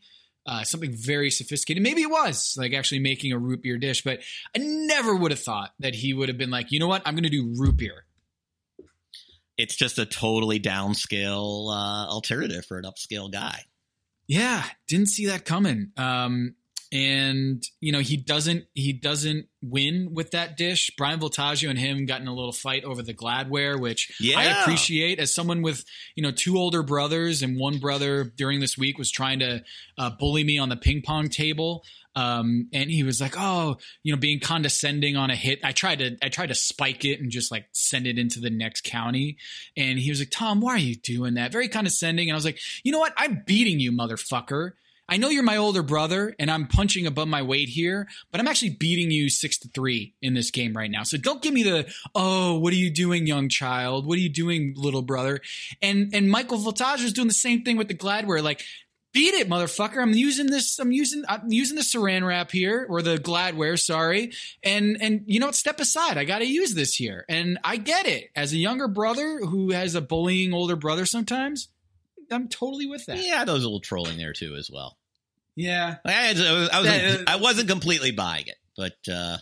uh, something very sophisticated. Maybe it was like actually making a root beer dish, but I never would have thought that he would have been like, you know what, I'm going to do root beer. it's just a totally downscale uh, alternative for an upscale guy. Yeah, didn't see that coming. Um, and you know he doesn't he doesn't win with that dish. Bryan Voltaggio and him got in a little fight over the Gladware, which Yeah. I appreciate as someone with you know two older brothers and one brother during this week was trying to uh, bully me on the ping pong table. Um, and he was like, "Oh, you know, being condescending on a hit." I tried to, I tried to spike it and just like send it into the next county. And he was like, "Tom, why are you doing that?" Very condescending. And I was like, "You know what? I'm beating you, motherfucker." I know you're my older brother and I'm punching above my weight here, but I'm actually beating you six to three in this game right now. So don't give me the, oh, what are you doing, young child? What are you doing, little brother? And and Michael Voltaggio is doing the same thing with the Gladware. Like, beat it, motherfucker. I'm using this, I'm using I'm using the saran wrap here, or the Gladware, sorry. And and you know what? Step aside. I gotta use this here. And I get it. As a younger brother who has a bullying older brother sometimes, I'm totally with that. Yeah, a little trolling there too as well. Yeah. I, I, was, I, Yeah, wasn't, I wasn't completely buying it, but uh,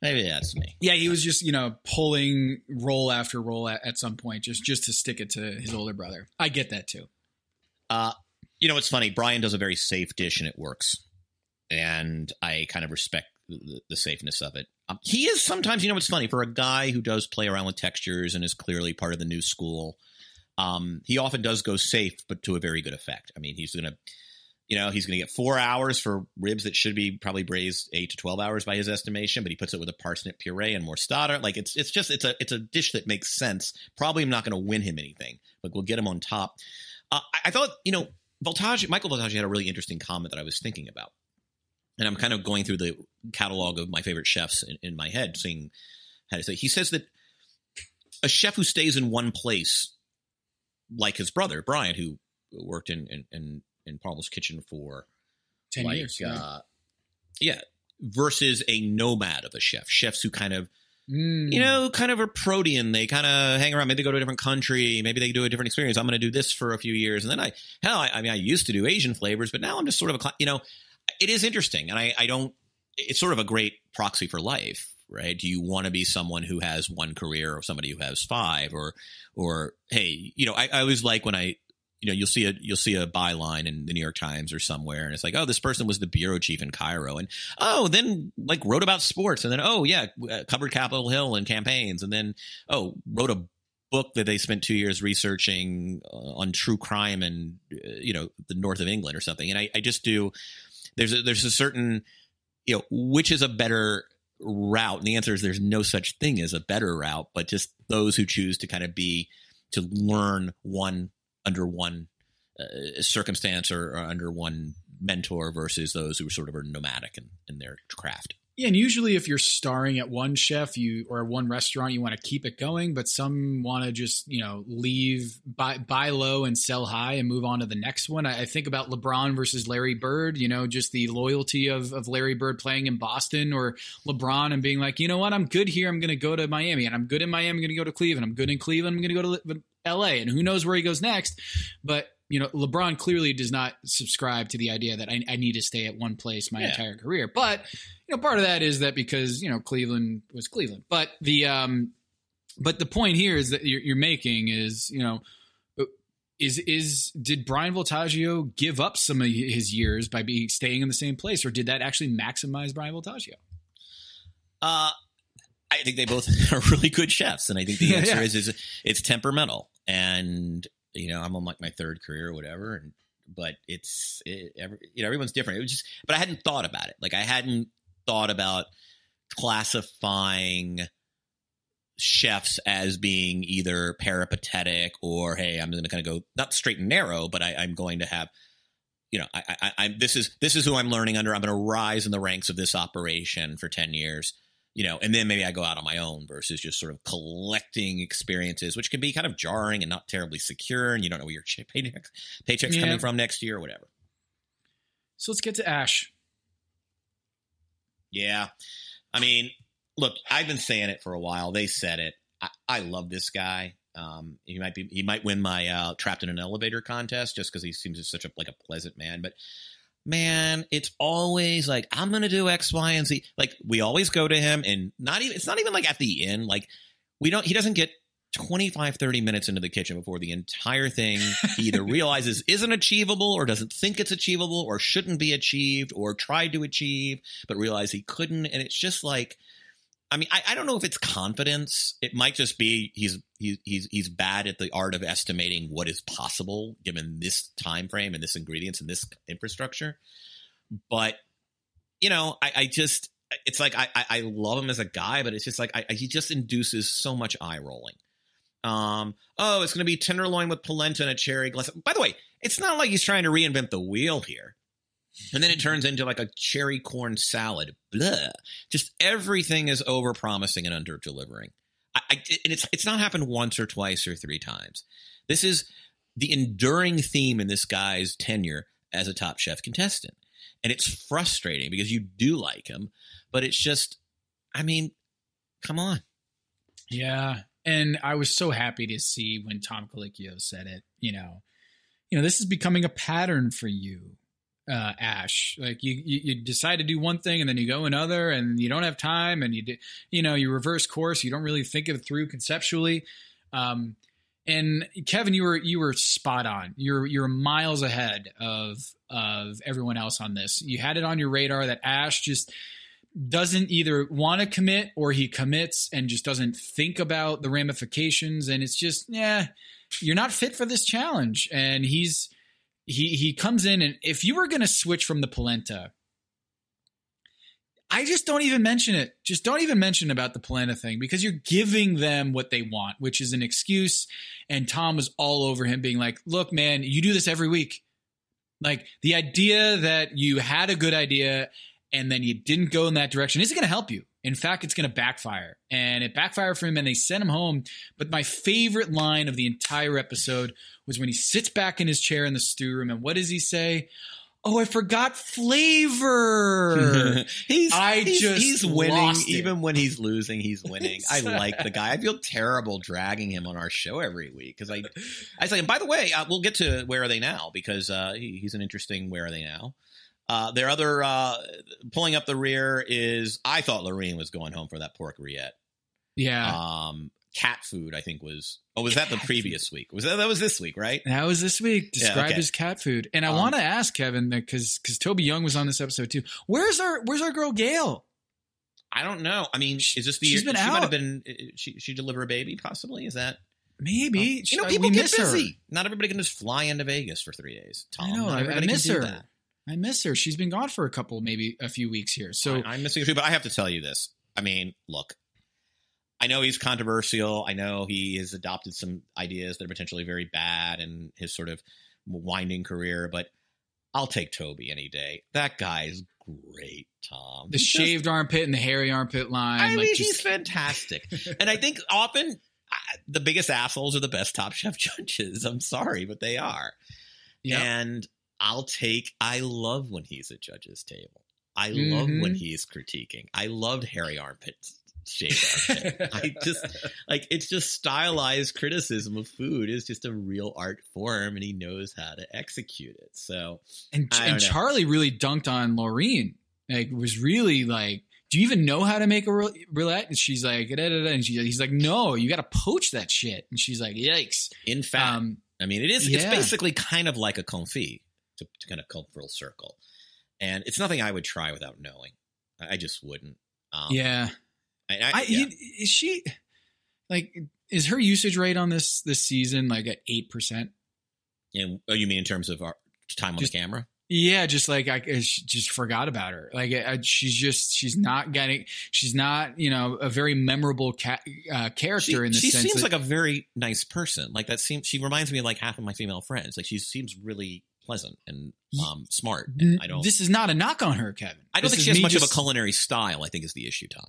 maybe that's me. Yeah, he was just you know pulling roll after roll at, at some point just just to stick it to his older brother. I get that too. Uh, you know, it's funny. Bryan does a very safe dish and it works. And I kind of respect the, the safeness of it. Um, he is sometimes, you know, it's funny for a guy who does play around with textures and is clearly part of the new school. Um, he often does go safe, but to a very good effect. I mean, he's going to, you know, he's going to get four hours for ribs that should be probably braised eight to twelve hours by his estimation, but he puts it with a parsnip puree and mostarda. Like it's it's just it's a it's a dish that makes sense. Probably not going to win him anything, but we'll get him on top. Uh, I, I thought, you know, Voltaggio, Michael Voltaggio had a really interesting comment that I was thinking about. And I'm kind of going through the catalog of my favorite chefs in, in my head, seeing how to say. He says that a chef who stays in one place, like his brother, Bryan, who worked in, in, in, in Paul's kitchen for 10 like, years, yeah. Uh, yeah. Versus a nomad of a chef, chefs who kind of Mm. you know, kind of a protean. They kind of hang around. Maybe they go to a different country. Maybe they do a different experience. I'm going to do this for a few years, and then I, hell, I, I mean, I used to do Asian flavors, but now I'm just sort of a, you know, it is interesting, and I, I don't. It's sort of a great proxy for life, right? Do you want to be someone who has one career, or somebody who has five, or, or hey, you know, I, I always like when I. You know, you'll see a you'll see a byline in the New York Times or somewhere, and it's like, oh, this person was the bureau chief in Cairo, and oh, then like wrote about sports, and then oh yeah, uh, covered Capitol Hill and campaigns, and then oh, wrote a book that they spent two years researching uh, on true crime and uh, you know the north of England or something. And I, I just do. There's a, there's a certain you know which is a better route, and the answer is there's no such thing as a better route, but just those who choose to kind of be to learn one under one uh, circumstance or, or under one mentor versus those who sort of are nomadic in, in their craft. Yeah, and usually if you're starring at one chef, you or one restaurant, you want to keep it going, but some want to just you know leave buy buy low and sell high and move on to the next one. I, I think about LeBron versus Larry Bird. You know, just the loyalty of of Larry Bird playing in Boston or LeBron and being like, you know what, I'm good here. I'm going to go to Miami, and I'm good in Miami. I'm going to go to Cleveland. I'm good in Cleveland. I'm going to go to L.A. And who knows where he goes next, but. You know, LeBron clearly does not subscribe to the idea that I, I need to stay at one place my Yeah. entire career. But you know, part of that is that because you know Cleveland was Cleveland, but the um, but the point here is that you're, you're making is you know is is did Bryan Voltaggio give up some of his years by be staying in the same place, or did that actually maximize Bryan Voltaggio? Uh, I think they both *laughs* are really good chefs, and I think the *laughs* Yeah, answer yeah. is is it's temperamental. And you know, I'm on like my third career or whatever, and but it's it, every, you know everyone's different. It was just, but I hadn't thought about it. Like I hadn't thought about classifying chefs as being either peripatetic or hey, I'm going to kind of go not straight and narrow, but I, I'm going to have you know, I, I, I, this is this is who I'm learning under. I'm going to rise in the ranks of this operation for ten years, you know, and then maybe I go out on my own versus just sort of collecting experiences, which can be kind of jarring and not terribly secure, and you don't know where your paycheck, paycheck's Yeah. coming from next year or whatever. So let's get to Ash. Yeah, I mean, look, I've been saying it for a while. They said it. I, I love this guy. Um, he might be he might win my uh, trapped in an elevator contest just because he seems such a like a pleasant man. But man, it's always like I'm gonna do X, Y, and Z. Like we always go to him, and not even it's not even like at the end. Like we don't he doesn't get 25, 30 minutes into the kitchen before the entire thing *laughs* he either realizes isn't achievable or doesn't think it's achievable or shouldn't be achieved or tried to achieve but realized he couldn't. And it's just like, I mean, I, I don't know if it's confidence. It might just be he's he's he's he's bad at the art of estimating what is possible given this time frame and this ingredients and this infrastructure. But you know, I, I just it's like I, I love him as a guy, but it's just like I, he just induces so much eye rolling. Um, oh, it's going to be tenderloin with polenta and a cherry glass. By the way, it's not like he's trying to reinvent the wheel here. And then it turns into like a cherry corn salad. Blah. Just everything is over promising and under delivering. I, I, and it's it's not happened once or twice or three times. This is the enduring theme in this guy's tenure as a Top Chef contestant, and it's frustrating because you do like him, but it's just, I mean, come on. Yeah, and I was so happy to see when Tom Colicchio said it. You know, you know, this is becoming a pattern for you, uh, Ash. Like you, you, you decide to do one thing and then you go another, and you don't have time, and you, do, you know, you reverse course. You don't really think it through conceptually. Um, and Kevin, you were you were spot on. You're you're miles ahead of of everyone else on this. You had it on your radar that Ash just doesn't either want to commit or he commits and just doesn't think about the ramifications and it's just yeah you're not fit for this challenge and he's he he comes in and if you were going to switch from the polenta I just don't even mention it. Just don't even mention about the polenta thing because you're giving them what they want, which is an excuse. And Tom was all over him, being like, "Look, man, you do this every week. Like the idea that you had a good idea and then you didn't go in that direction isn't going to help you. In fact, it's going to backfire. And it backfired for him and they sent him home. But my favorite line of the entire episode was when he sits back in his chair in the stew room and what does he say? Oh, I forgot flavor. *laughs* he's I he's, just he's winning even when he's losing. He's *laughs* winning. I like the guy. I feel terrible dragging him on our show every week because I I say. And by the way, uh, we'll get to where are they now because uh, he, he's an interesting where are they now. Uh, their other uh, pulling up the rear is I thought Laurine was going home for that pork rillette. Yeah. Um, cat food, I think was. Oh, was that the previous week? Was that that was this week, right? That was this week. Yeah, Described okay. as cat food. And I Um, want to ask Kevin that because because Toby Young was on this episode too. Where's our Where's our girl Gail? I don't know. I mean, is this the She's year been she might out. have been? uh, She she deliver a baby possibly? Is that Maybe you know people we get miss her. busy. Not everybody can just fly into Vegas for three days. Tom, I know. I, I miss her. that. I miss her. She's been gone for a couple, maybe a few weeks here. So I, I'm missing a few, but I have to tell you this. I mean, look, I know he's controversial. I know he has adopted some ideas that are potentially very bad in his sort of winding career, but I'll take Toby any day. That guy's great, Tom. the just- shaved armpit and the hairy armpit line. I mean, like he's fantastic. *laughs* and I think often uh, the biggest assholes are the best Top Chef *laughs* judges. I'm sorry, but they are. Yeah. And I'll take, I love when he's at judge's table. I love Mhm. when he's critiquing. I loved Harry Armpit's shape. *laughs* I just, like, it's just stylized criticism of food is just a real art form and he knows how to execute it. So, and, and. Charlie really dunked on Laurine. Like was really like, do you even know how to make a roul- roulette? And she's like, da, da, da. and she, he's like, no, you got to poach that shit. And she's like, yikes. in fact, Um, I mean, it is. It's basically kind of like a confit to, to kind of come full circle, and it's nothing I would try without knowing. I I just wouldn't. Um, yeah. I, I, I, yeah. is she like is her usage rate on this this season like at eight percent? And- oh, you mean in terms of our time on the camera? Yeah, just like I, just forgot about her. Like I, she's just she's not getting she's not you know a very memorable ca- uh, character She, in the she sense seems that, like a very nice person. Like that seems. She reminds me of like half of my female friends. Like she seems really pleasant and um, smart. And I don't. This is not a knock on her, Kevin. I don't This think she has much of a culinary style. I think is the issue, Tom.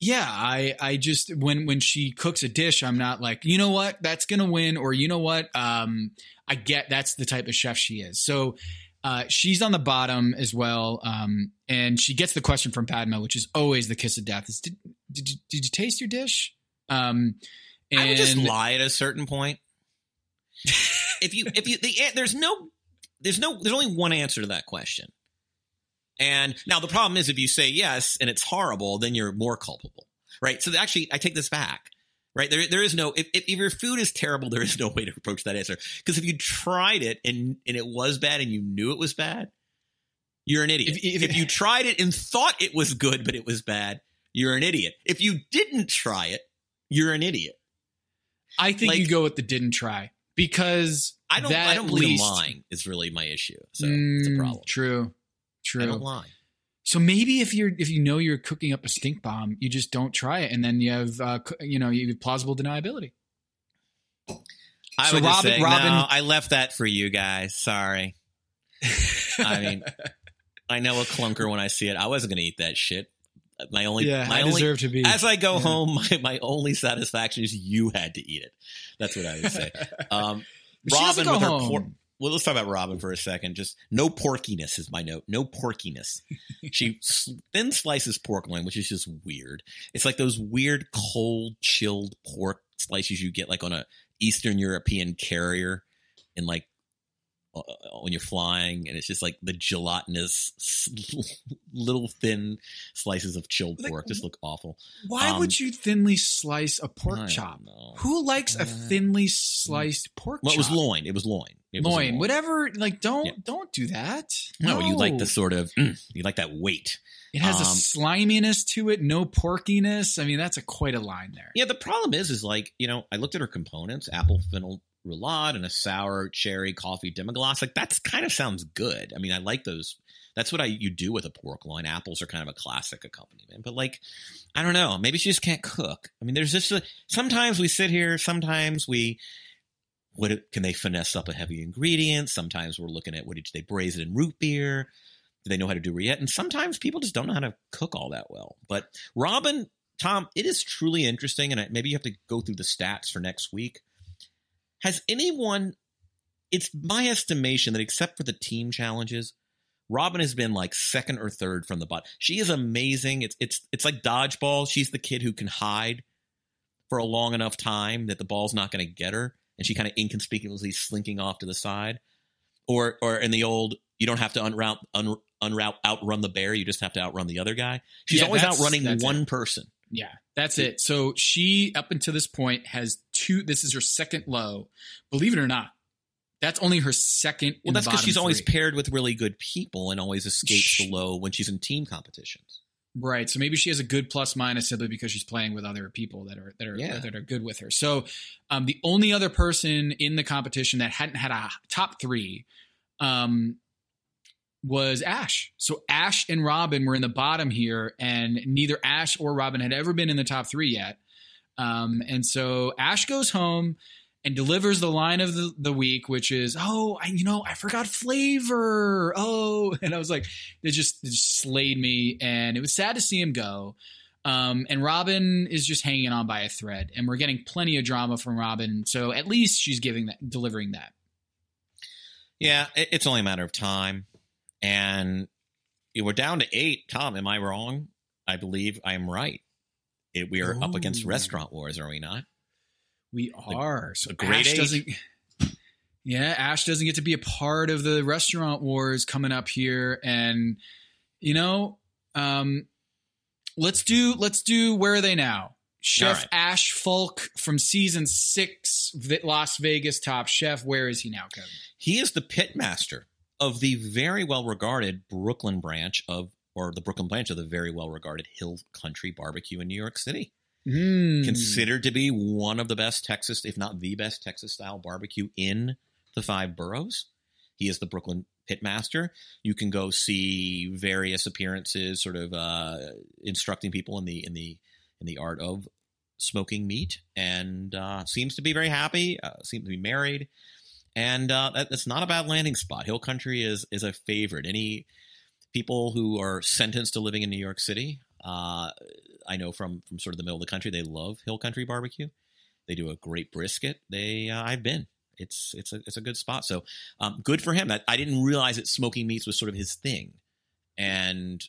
Yeah, I I just when when she cooks a dish, I'm not like you know what that's gonna win, or you know what um I get that's the type of chef she is. So uh, she's on the bottom as well, um, and she gets the question from Padma, which is always the kiss of death. Is did did you, did you taste your dish? Um, and I would just lie at a certain point. if you if you the there's no there's no there's only one answer to that question. And now the problem is if you say yes and it's horrible, then you're more culpable, right? So actually, I take this back, right? There, there is no if, if your food is terrible, *laughs* there is no way to approach that answer. Because if you tried it and and it was bad and you knew it was bad, you're an idiot. If, if, if you tried it and thought it was good but it was bad, you're an idiot. If you didn't try it, you're an idiot. I think like, you go with the didn't try because I don't. I don't believe least, lying is really my issue. So mm, it's a problem. True. True. I don't lie. So maybe if you're if you know you're cooking up a stink bomb, you just don't try it, and then you have uh, you know you have plausible deniability. I so would Robin, say, Robin, no, I left that for you guys. Sorry. I mean, *laughs* I know a clunker when I see it. I wasn't going to eat that shit. My only, yeah, my I only, deserve to be. As I go yeah. home, *laughs* my, my only satisfaction is you had to eat it. That's what I would say. *laughs* Um, Robin with her pork well, let's talk about Robin for a second. Just no porkiness is my note. No porkiness. she *laughs* thin slices pork loin, which is just weird. It's like those weird cold chilled pork slices you get like on a Eastern European carrier in like when you're flying, and it's just like the gelatinous little thin slices of chilled pork like, just look awful. Why um, would you thinly slice a pork chop? Who likes a uh, thinly sliced pork? Well, chop? it was loin. It was loin. It loin, loin. whatever. Like, don't yeah. don't do that. No, no, you like the sort of mm, you like that weight. It has um, a sliminess to it, no porkiness. I mean, that's a quite a line there. Yeah, the problem is, is like you know, I looked at her components: apple, fennel, roulade and a sour cherry coffee demi-glace. Like that's kind of sounds good. I mean, I like those. That's what I you do with a pork loin. Apples are kind of a classic accompaniment, but like, I don't know. Maybe she just can't cook. I mean, there's just a, sometimes we sit here. Sometimes we what can they finesse up a heavy ingredient? Sometimes we're looking at what did they braise it in root beer? Do they know how to do rillette? And sometimes people just don't know how to cook all that well. But Robin, Tom, it is truly interesting, and maybe you have to go through the stats for next week. Has anyone, it's my estimation that except for the team challenges, Robin has been like second or third from the bottom. She is amazing. It's it's it's like dodgeball. She's the kid who can hide for a long enough time that the ball's not going to get her, and she kind of inconspicuously slinking off to the side. Or or in the old, you don't have to unroute un, unroute outrun the bear. You just have to outrun the other guy. She's yeah, always outrunning one it. person. Yeah, that's it. So she, up until this point, has two. This is her second low. Believe it or not, that's only her second. Well, that's because she's three. always paired with really good people and always escapes she, the low when she's in team competitions. Right. So maybe she has a good plus minus simply because she's playing with other people that are that are yeah. that are good with her. So um, the only other person in the competition that hadn't had a top three um, was Ash. So Ash and Robin were in the bottom here, and neither Ash or Robin had ever been in the top three yet. Um, and so Ash goes home and delivers the line of the, the week, which is, "Oh, I, you know, I forgot flavor." Oh, *laughs* and I was like, it just, it just slayed me, and it was sad to see him go. Um, and Robin is just hanging on by a thread, and we're getting plenty of drama from Robin. So at least she's giving that, delivering that. Yeah, it's only a matter of time and we're down to eight. Tom, am I wrong? I believe I am right. It, we are Ooh. up against restaurant wars, are we not? We are. So Ash doesn't. *laughs* Yeah, Ash doesn't get to be a part of the restaurant wars coming up here, and you know, um, let's do let's do where are they now? Chef right. Ash Fulk from season six, Las Vegas Top Chef. Where is he now, Kevin? He is the pit master of the very well regarded Brooklyn branch of, or the Brooklyn branch of the very well regarded Hill Country Barbecue in New York City. Mm. Considered to be one of the best Texas, if not the best Texas style barbecue in the five boroughs. He is the Brooklyn pitmaster. You can go see various appearances, sort of uh, instructing people in the in the in the art of smoking meat, and uh, seems to be very happy. Uh, seems to be married and uh, that, that's not a bad landing spot. Hill Country is is a favorite. Any people who are sentenced to living in New York City, uh, I know from from sort of the middle of the country, they love Hill Country barbecue. They do a great brisket. They uh, I've been. It's it's a it's a good spot. So um, good for him. That I didn't realize that smoking meats was sort of his thing, and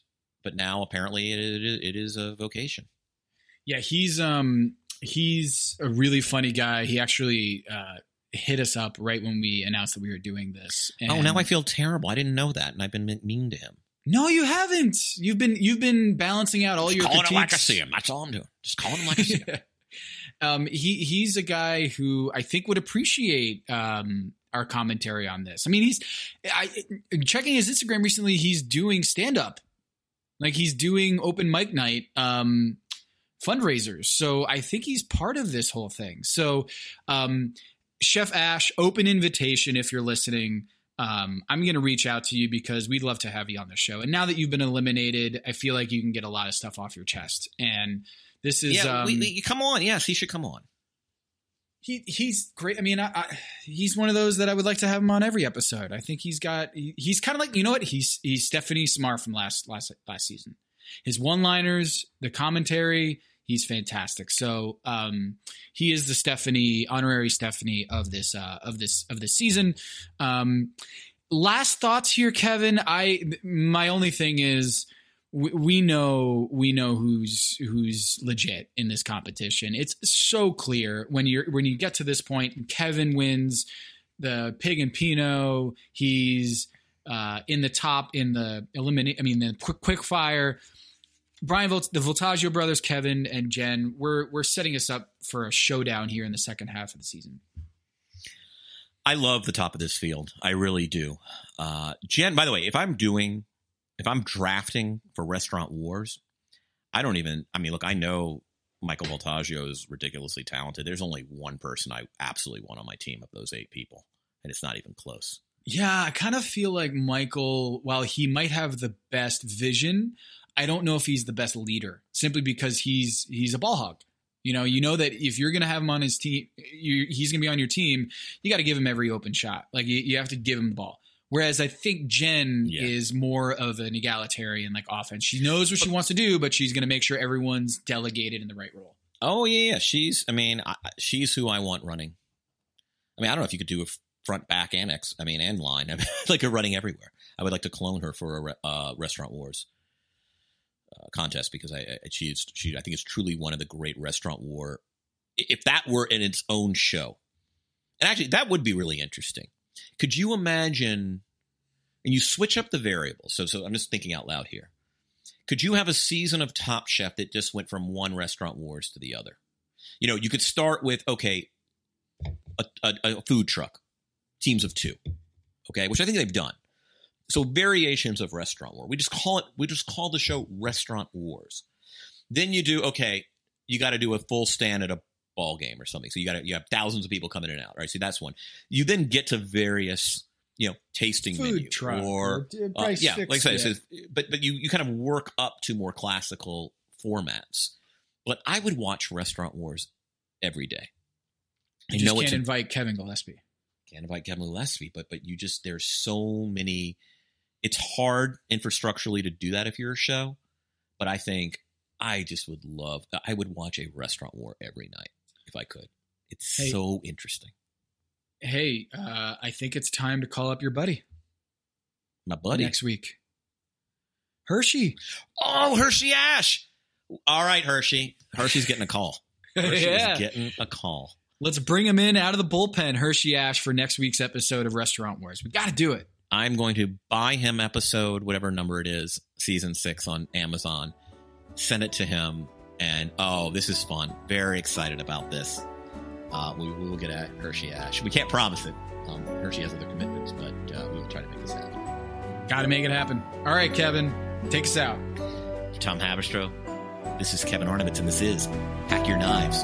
but now apparently it, it, it is a vocation. Yeah, he's um he's a really funny guy. He actually uh, hit us up right when we announced that we were doing this. And oh, now I feel terrible. I didn't know that, and I've been mean to him. No, you haven't. You've been you've been balancing out all Just your calling critiques. it like I see him. That's all I'm doing. Just calling him like I see him. um, he he's a guy who I think would appreciate um, our commentary on this. I mean, he's I, checking his Instagram recently. He's doing stand up, like he's doing open mic night um, fundraisers. So I think he's part of this whole thing. So, um, Chef Ash, open invitation if you're listening. Um, I'm going to reach out to you because we'd love to have you on the show. And now that you've been eliminated, I feel like you can get a lot of stuff off your chest. And this is yeah, um, we, we, come on. Yes, he should come on. He he's great. I mean, I, I, he's one of those that I would like to have him on every episode. I think he's got he, he's kind of like you know what he's he's Stephanie Samar from last last last season. His one liners, the commentary, he's fantastic. So um, he is the Stephanie honorary Stephanie of this uh, of this of this season. Um, last thoughts here, Kevin. I my only thing is we, know we know who's who's legit in this competition. It's so clear when you're when you get to this point. Kevin wins the pig and Pinot. He's uh, in the top in the eliminate. I mean the quick quick fire. Bryan Volt, the Voltaggio brothers, Kevin and Jen, we're we're setting us up for a showdown here in the second half of the season. I love the top of this field. I really do. Uh, Jen, by the way, if I'm doing, if I'm drafting for Restaurant Wars, I don't even. I mean, look, I know Michael Voltaggio is ridiculously talented. There's only one person I absolutely want on my team of those eight people, and it's not even close. Yeah, I kind of feel like Michael, while he might have the best vision, I don't know if he's the best leader simply because he's he's a ball hog. You know, you know that if you're going to have him on his team, you, he's going to be on your team. You got to give him every open shot. Like you, you, have to give him the ball. Whereas I think Jen yeah. is more of an egalitarian like offense. She knows what she wants to do, but she's going to make sure everyone's delegated in the right role. Oh yeah, yeah. She's. I mean, I, she's who I want running. I mean, I don't know if you could do a front, back, annex. I mean, and line. *laughs* I mean, like a running everywhere. I would like to clone her for a re- uh, restaurant wars contest because I, I she's she I think it's truly one of the great restaurant war. If that were in its own show, and actually that would be really interesting. Could you imagine? And you switch up the variables. So so I'm just thinking out loud here. Could you have a season of Top Chef that just went from one restaurant wars to the other? You know, you could start with okay, a, a, a food truck, teams of two, okay, which I think they've done so variations of restaurant war. We just call it. We just call the show Restaurant Wars. Then you do okay. You got to do a full stand at a ball game or something. So you got to you have thousands of people coming in and out, right? So that's one. You then get to various you know tasting Food menu truck or, or uh, yeah, like I said, but but you you kind of work up to more classical formats. But I would watch Restaurant Wars every day. You I just can't invite Kevin Gillespie. Can't invite Kevin Gillespie, but but you just there's so many it's hard infrastructurally to do that if you're a show, but I think I just would love. I would watch a restaurant war every night if I could. It's hey, so interesting. Hey, uh, I think it's time to call up your buddy. My buddy next week. Hershey. Oh, Hershey Ash. All right, Hershey. Hershey's getting a call. *laughs* Hershey's yeah. getting a call. Let's bring him in out of the bullpen, Hershey Ash, for next week's episode of Restaurant Wars. We got to do it. I'm going to buy him episode, whatever number it is, season six on Amazon, send it to him, and oh, this is fun. Very excited about this. Uh, we, we, will get at Hershey Ash. We can't promise it. Um, Hershey has other commitments, but uh, we will try to make this happen. Got to make it happen. All right, Kevin, take us out. Tom Haberstroh. This is Kevin Arnovitz, and this is Pack Your Knives.